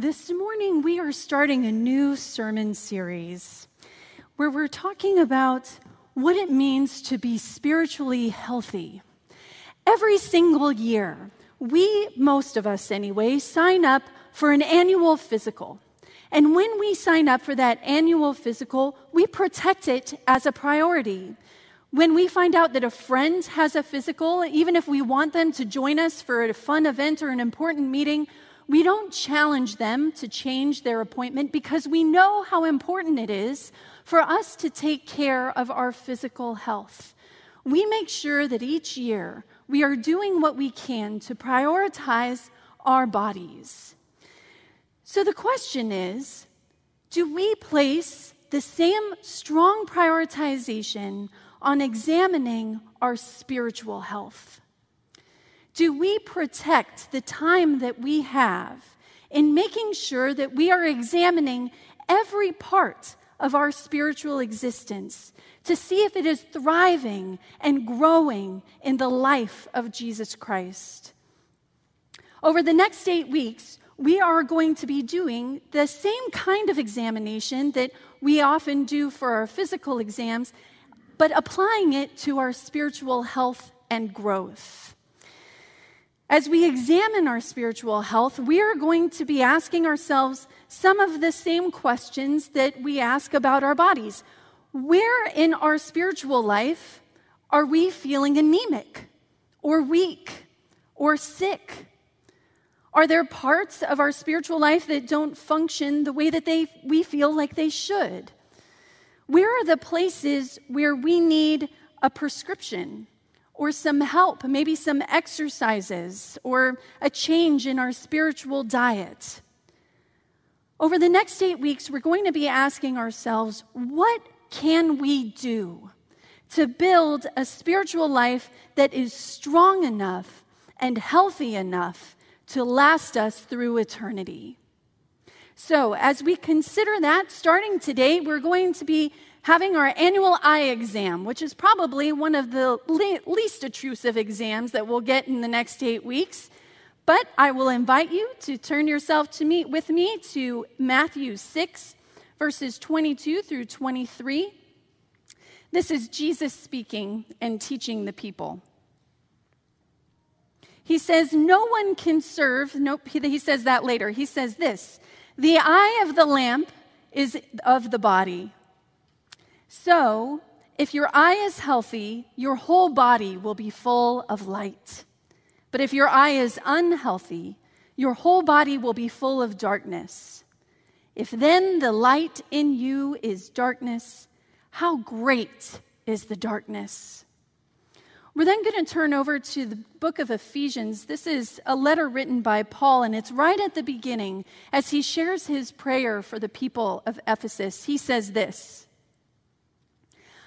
This morning, we are starting a new sermon series where we're talking about what it means to be spiritually healthy. Every single year, we, most of us anyway, sign up for an annual physical. And when we sign up for that annual physical, we protect it as a priority. When we find out that a friend has a physical, even if we want them to join us for a fun event or an important meeting, we don't challenge them to change their appointment because we know how important it is for us to take care of our physical health. We make sure that each year we are doing what we can to prioritize our bodies. So the question is do we place the same strong prioritization on examining our spiritual health? Do we protect the time that we have in making sure that we are examining every part of our spiritual existence to see if it is thriving and growing in the life of Jesus Christ? Over the next eight weeks, we are going to be doing the same kind of examination that we often do for our physical exams, but applying it to our spiritual health and growth. As we examine our spiritual health, we are going to be asking ourselves some of the same questions that we ask about our bodies. Where in our spiritual life are we feeling anemic or weak or sick? Are there parts of our spiritual life that don't function the way that they, we feel like they should? Where are the places where we need a prescription or some help, maybe some exercises or a change in our spiritual diet. Over the next eight weeks, we're going to be asking ourselves what can we do to build a spiritual life that is strong enough and healthy enough to last us through eternity? So, as we consider that, starting today, we're going to be having our annual eye exam, which is probably one of the le- least intrusive exams that we'll get in the next eight weeks. But I will invite you to turn yourself to me with me to Matthew 6, verses 22 through 23. This is Jesus speaking and teaching the people. He says, No one can serve. Nope, he says that later. He says this The eye of the lamp is of the body. So, if your eye is healthy, your whole body will be full of light. But if your eye is unhealthy, your whole body will be full of darkness. If then the light in you is darkness, how great is the darkness? We're then going to turn over to the book of Ephesians. This is a letter written by Paul, and it's right at the beginning as he shares his prayer for the people of Ephesus. He says this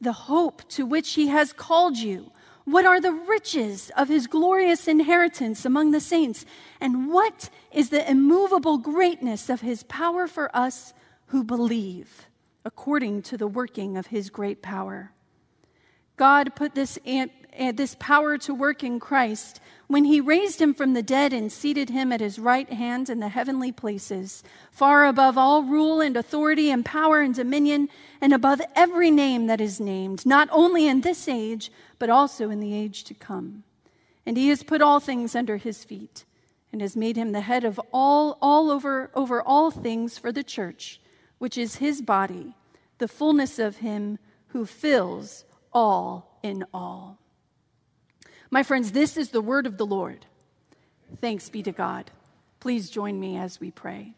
the hope to which he has called you? What are the riches of his glorious inheritance among the saints? And what is the immovable greatness of his power for us who believe, according to the working of his great power? God put this, eh, this power to work in Christ when he raised him from the dead and seated him at his right hand in the heavenly places, far above all rule and authority and power and dominion, and above every name that is named, not only in this age, but also in the age to come. And he has put all things under his feet and has made him the head of all, all over, over all things for the church, which is his body, the fullness of him who fills all in all. My friends, this is the word of the Lord. Thanks be to God. Please join me as we pray.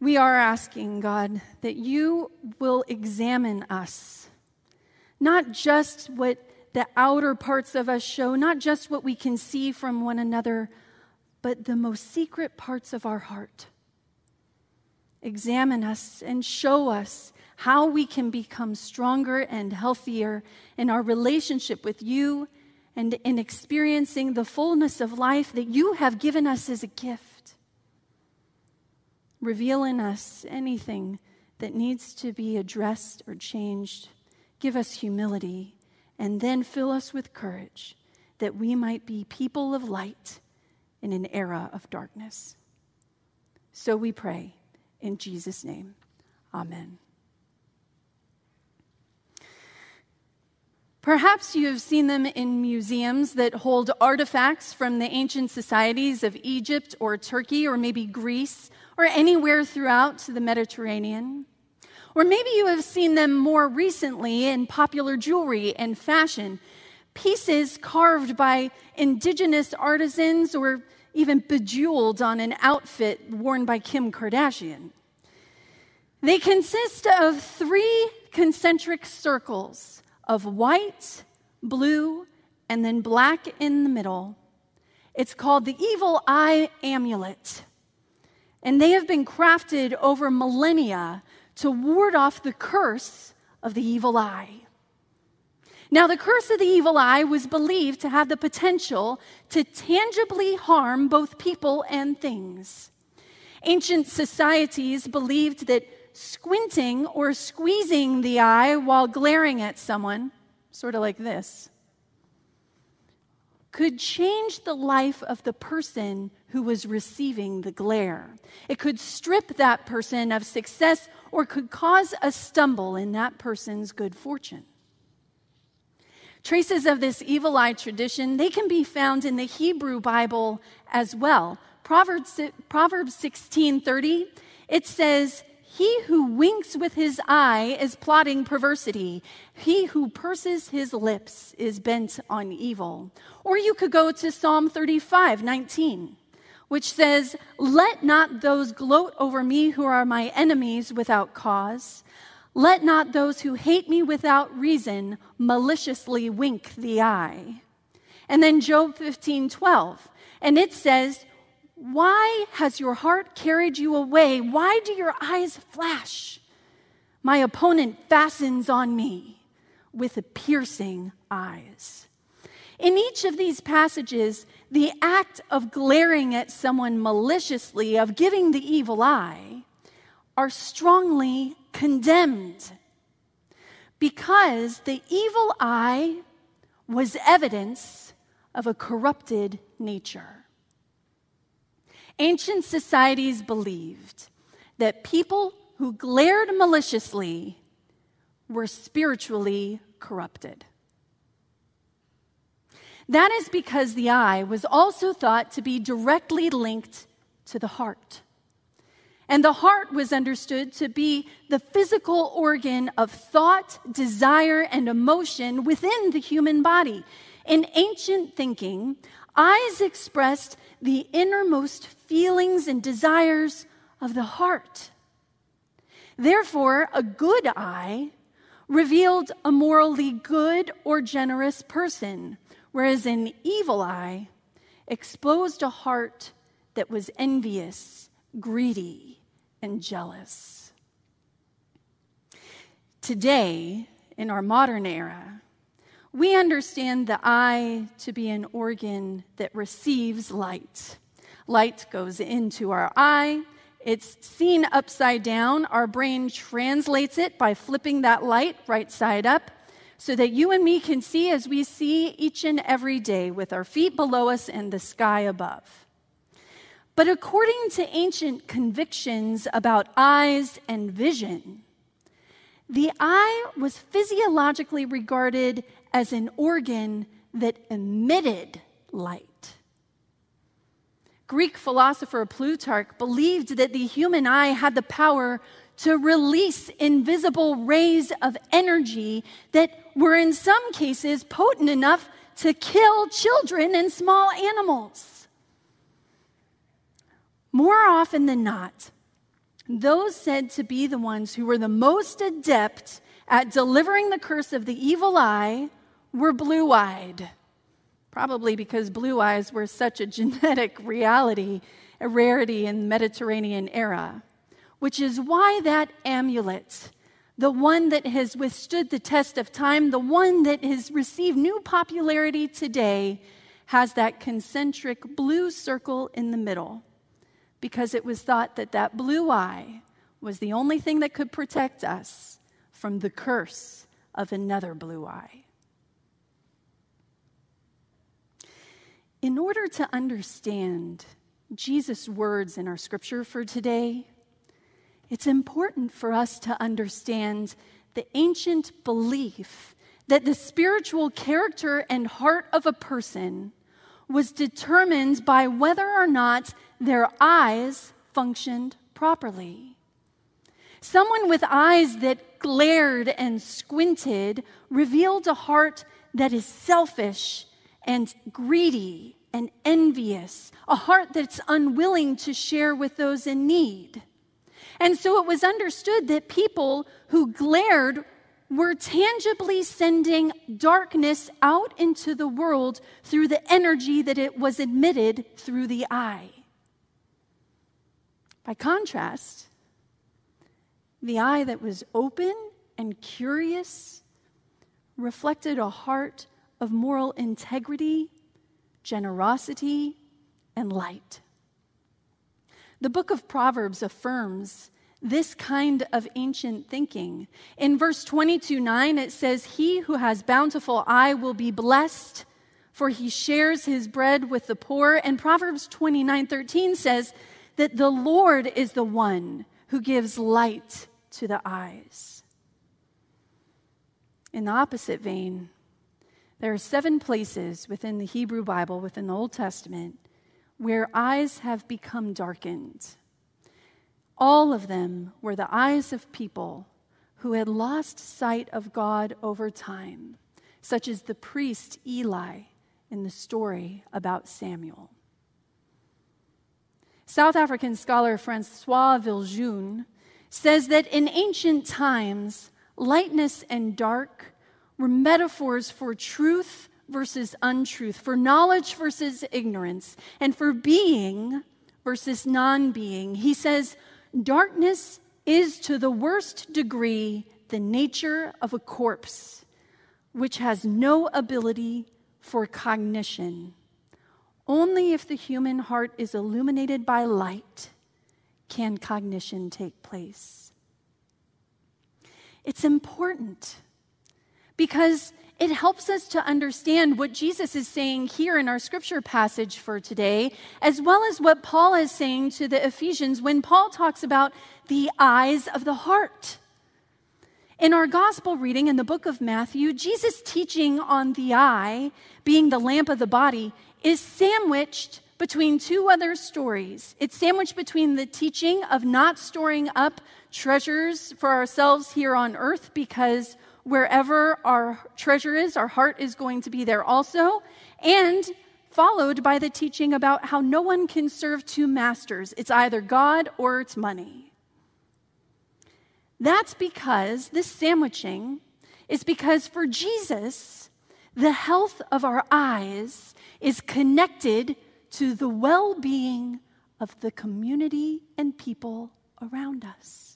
We are asking, God, that you will examine us, not just what the outer parts of us show, not just what we can see from one another, but the most secret parts of our heart. Examine us and show us how we can become stronger and healthier in our relationship with you and in experiencing the fullness of life that you have given us as a gift. Reveal in us anything that needs to be addressed or changed. Give us humility and then fill us with courage that we might be people of light in an era of darkness. So we pray in Jesus' name. Amen. Perhaps you have seen them in museums that hold artifacts from the ancient societies of Egypt or Turkey or maybe Greece or anywhere throughout the Mediterranean. Or maybe you have seen them more recently in popular jewelry and fashion, pieces carved by indigenous artisans or even bejeweled on an outfit worn by Kim Kardashian. They consist of three concentric circles of white, blue, and then black in the middle. It's called the Evil Eye Amulet. And they have been crafted over millennia to ward off the curse of the evil eye. Now, the curse of the evil eye was believed to have the potential to tangibly harm both people and things. Ancient societies believed that squinting or squeezing the eye while glaring at someone, sort of like this, could change the life of the person who was receiving the glare. It could strip that person of success or could cause a stumble in that person's good fortune. Traces of this evil eye tradition, they can be found in the Hebrew Bible as well. Proverbs, Proverbs 16:30, it says, he who winks with his eye is plotting perversity. He who purses his lips is bent on evil. Or you could go to Psalm 35, 19, which says, Let not those gloat over me who are my enemies without cause. Let not those who hate me without reason maliciously wink the eye. And then Job 15, 12. And it says, why has your heart carried you away? Why do your eyes flash? My opponent fastens on me with piercing eyes. In each of these passages, the act of glaring at someone maliciously, of giving the evil eye, are strongly condemned because the evil eye was evidence of a corrupted nature. Ancient societies believed that people who glared maliciously were spiritually corrupted. That is because the eye was also thought to be directly linked to the heart. And the heart was understood to be the physical organ of thought, desire, and emotion within the human body. In ancient thinking, eyes expressed the innermost feelings and desires of the heart. Therefore, a good eye revealed a morally good or generous person, whereas an evil eye exposed a heart that was envious, greedy, and jealous. Today, in our modern era, we understand the eye to be an organ that receives light. Light goes into our eye, it's seen upside down. Our brain translates it by flipping that light right side up so that you and me can see as we see each and every day with our feet below us and the sky above. But according to ancient convictions about eyes and vision, the eye was physiologically regarded as an organ that emitted light. Greek philosopher Plutarch believed that the human eye had the power to release invisible rays of energy that were, in some cases, potent enough to kill children and small animals. More often than not, those said to be the ones who were the most adept at delivering the curse of the evil eye were blue eyed. probably because blue eyes were such a genetic reality, a rarity in the Mediterranean era, which is why that amulet, the one that has withstood the test of time, the one that has received new popularity today, has that concentric blue circle in the middle, because it was thought that that blue eye was the only thing that could protect us from the curse of another blue eye. In order to understand Jesus' words in our scripture for today, it's important for us to understand the ancient belief that the spiritual character and heart of a person was determined by whether or not their eyes functioned properly. Someone with eyes that glared and squinted revealed a heart that is selfish and greedy and envious, a heart that's unwilling to share with those in need. And so it was understood that people who glared were tangibly sending darkness out into the world through the energy that it was emitted through the eye. By contrast, the eye that was open and curious reflected a heart of moral integrity, generosity, and light. The book of Proverbs affirms this kind of ancient thinking. In verse 22 9, it says, He who has bountiful eye will be blessed, for he shares his bread with the poor. And Proverbs 29 13 says that the Lord is the one who gives light to the eyes. In the opposite vein, there are seven places within the Hebrew Bible, within the Old Testament, where eyes have become darkened. All of them were the eyes of people who had lost sight of God over time, such as the priest Eli in the story about Samuel. South African scholar Francois Viljoen says that in ancient times, lightness and dark were metaphors for truth versus untruth, for knowledge versus ignorance, and for being versus non being. He says, Darkness is to the worst degree the nature of a corpse, which has no ability for cognition. Only if the human heart is illuminated by light can cognition take place. It's important because it helps us to understand what Jesus is saying here in our scripture passage for today, as well as what Paul is saying to the Ephesians when Paul talks about the eyes of the heart. In our gospel reading in the book of Matthew, Jesus' teaching on the eye, being the lamp of the body, is sandwiched between two other stories. It's sandwiched between the teaching of not storing up treasures for ourselves here on earth because wherever our treasure is, our heart is going to be there also. And followed by the teaching about how no one can serve two masters. It's either God or it's money. That's because this sandwiching is because for Jesus, the health of our eyes is connected to the well being of the community and people around us.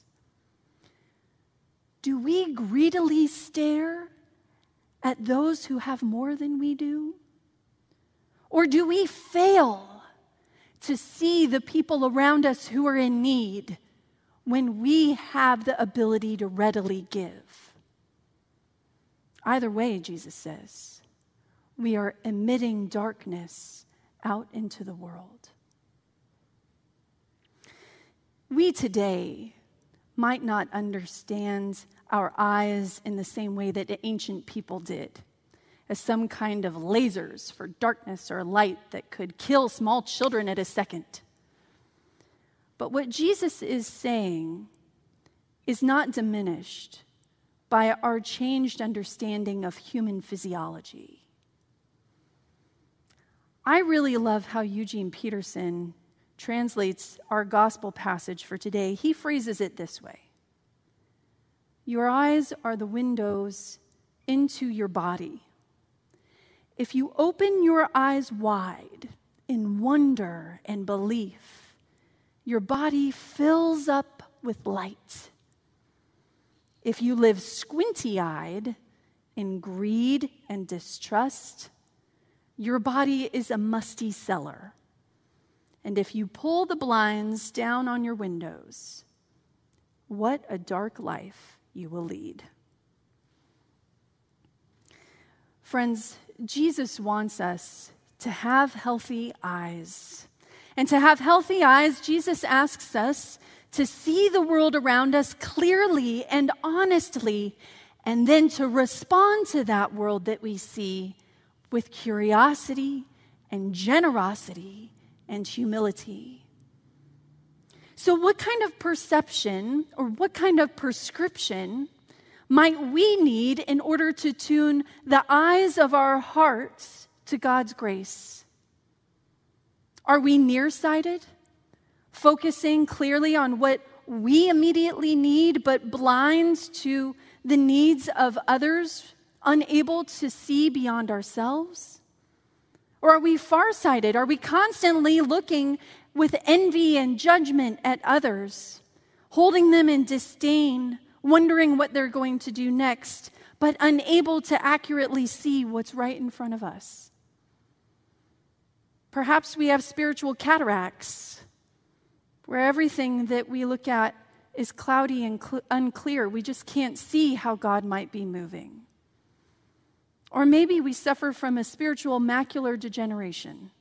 Do we greedily stare at those who have more than we do? Or do we fail to see the people around us who are in need when we have the ability to readily give? Either way, Jesus says, we are emitting darkness out into the world. We today might not understand our eyes in the same way that ancient people did, as some kind of lasers for darkness or light that could kill small children at a second. But what Jesus is saying is not diminished by our changed understanding of human physiology. I really love how Eugene Peterson translates our gospel passage for today, he phrases it this way Your eyes are the windows into your body. if you open your eyes wide in wonder and belief, your body fills up with light. If you live squinty eyed in greed and distrust, your body is a musty cellar. And if you pull the blinds down on your windows, what a dark life you will lead. Friends, Jesus wants us to have healthy eyes. And to have healthy eyes, Jesus asks us to see the world around us clearly and honestly, and then to respond to that world that we see with curiosity and generosity and humility. So, what kind of perception or what kind of prescription might we need in order to tune the eyes of our hearts to God's grace? Are we nearsighted, focusing clearly on what we immediately need, but blind to the needs of others, unable to see beyond ourselves? Or are we farsighted? Are we constantly looking with envy and judgment at others, holding them in disdain? wondering what they're going to do next, but unable to accurately see what's right in front of us. Perhaps we have spiritual cataracts where everything that we look at is cloudy and cl- unclear. We just can't see how God might be moving. Or maybe we suffer from a spiritual macular degeneration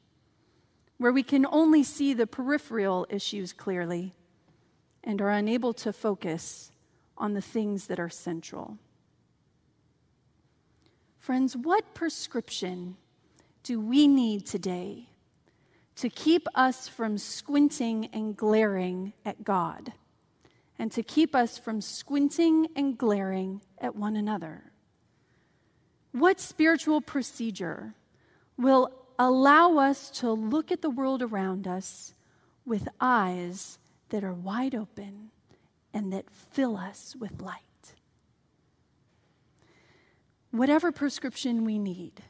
where we can only see the peripheral issues clearly and are unable to focus on the things that are central. Friends, what prescription do we need today to keep us from squinting and glaring at God and to keep us from squinting and glaring at one another? What spiritual procedure will allow us to look at the world around us with eyes that are wide open and that fill us with light. Whatever prescription we need,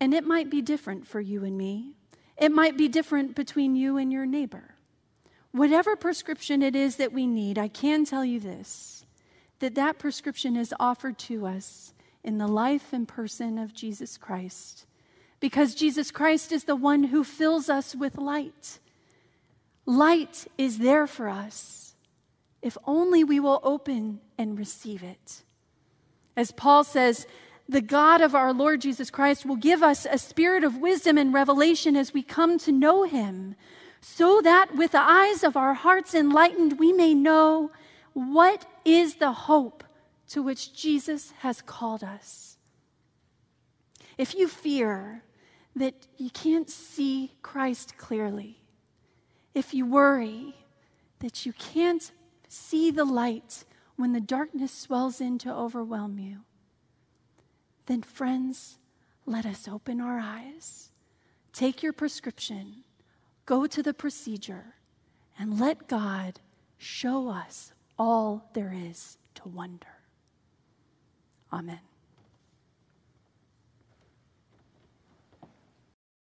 and it might be different for you and me, it might be different between you and your neighbor. Whatever prescription it is that we need, I can tell you this that that prescription is offered to us in the life and person of Jesus Christ. Because Jesus Christ is the one who fills us with light. Light is there for us if only we will open and receive it. As Paul says, the God of our Lord Jesus Christ will give us a spirit of wisdom and revelation as we come to know him, so that with the eyes of our hearts enlightened, we may know what is the hope to which Jesus has called us. If you fear that you can't see Christ clearly, if you worry that you can't see the light when the darkness swells in to overwhelm you, then, friends, let us open our eyes, take your prescription, go to the procedure, and let God show us all there is to wonder. Amen.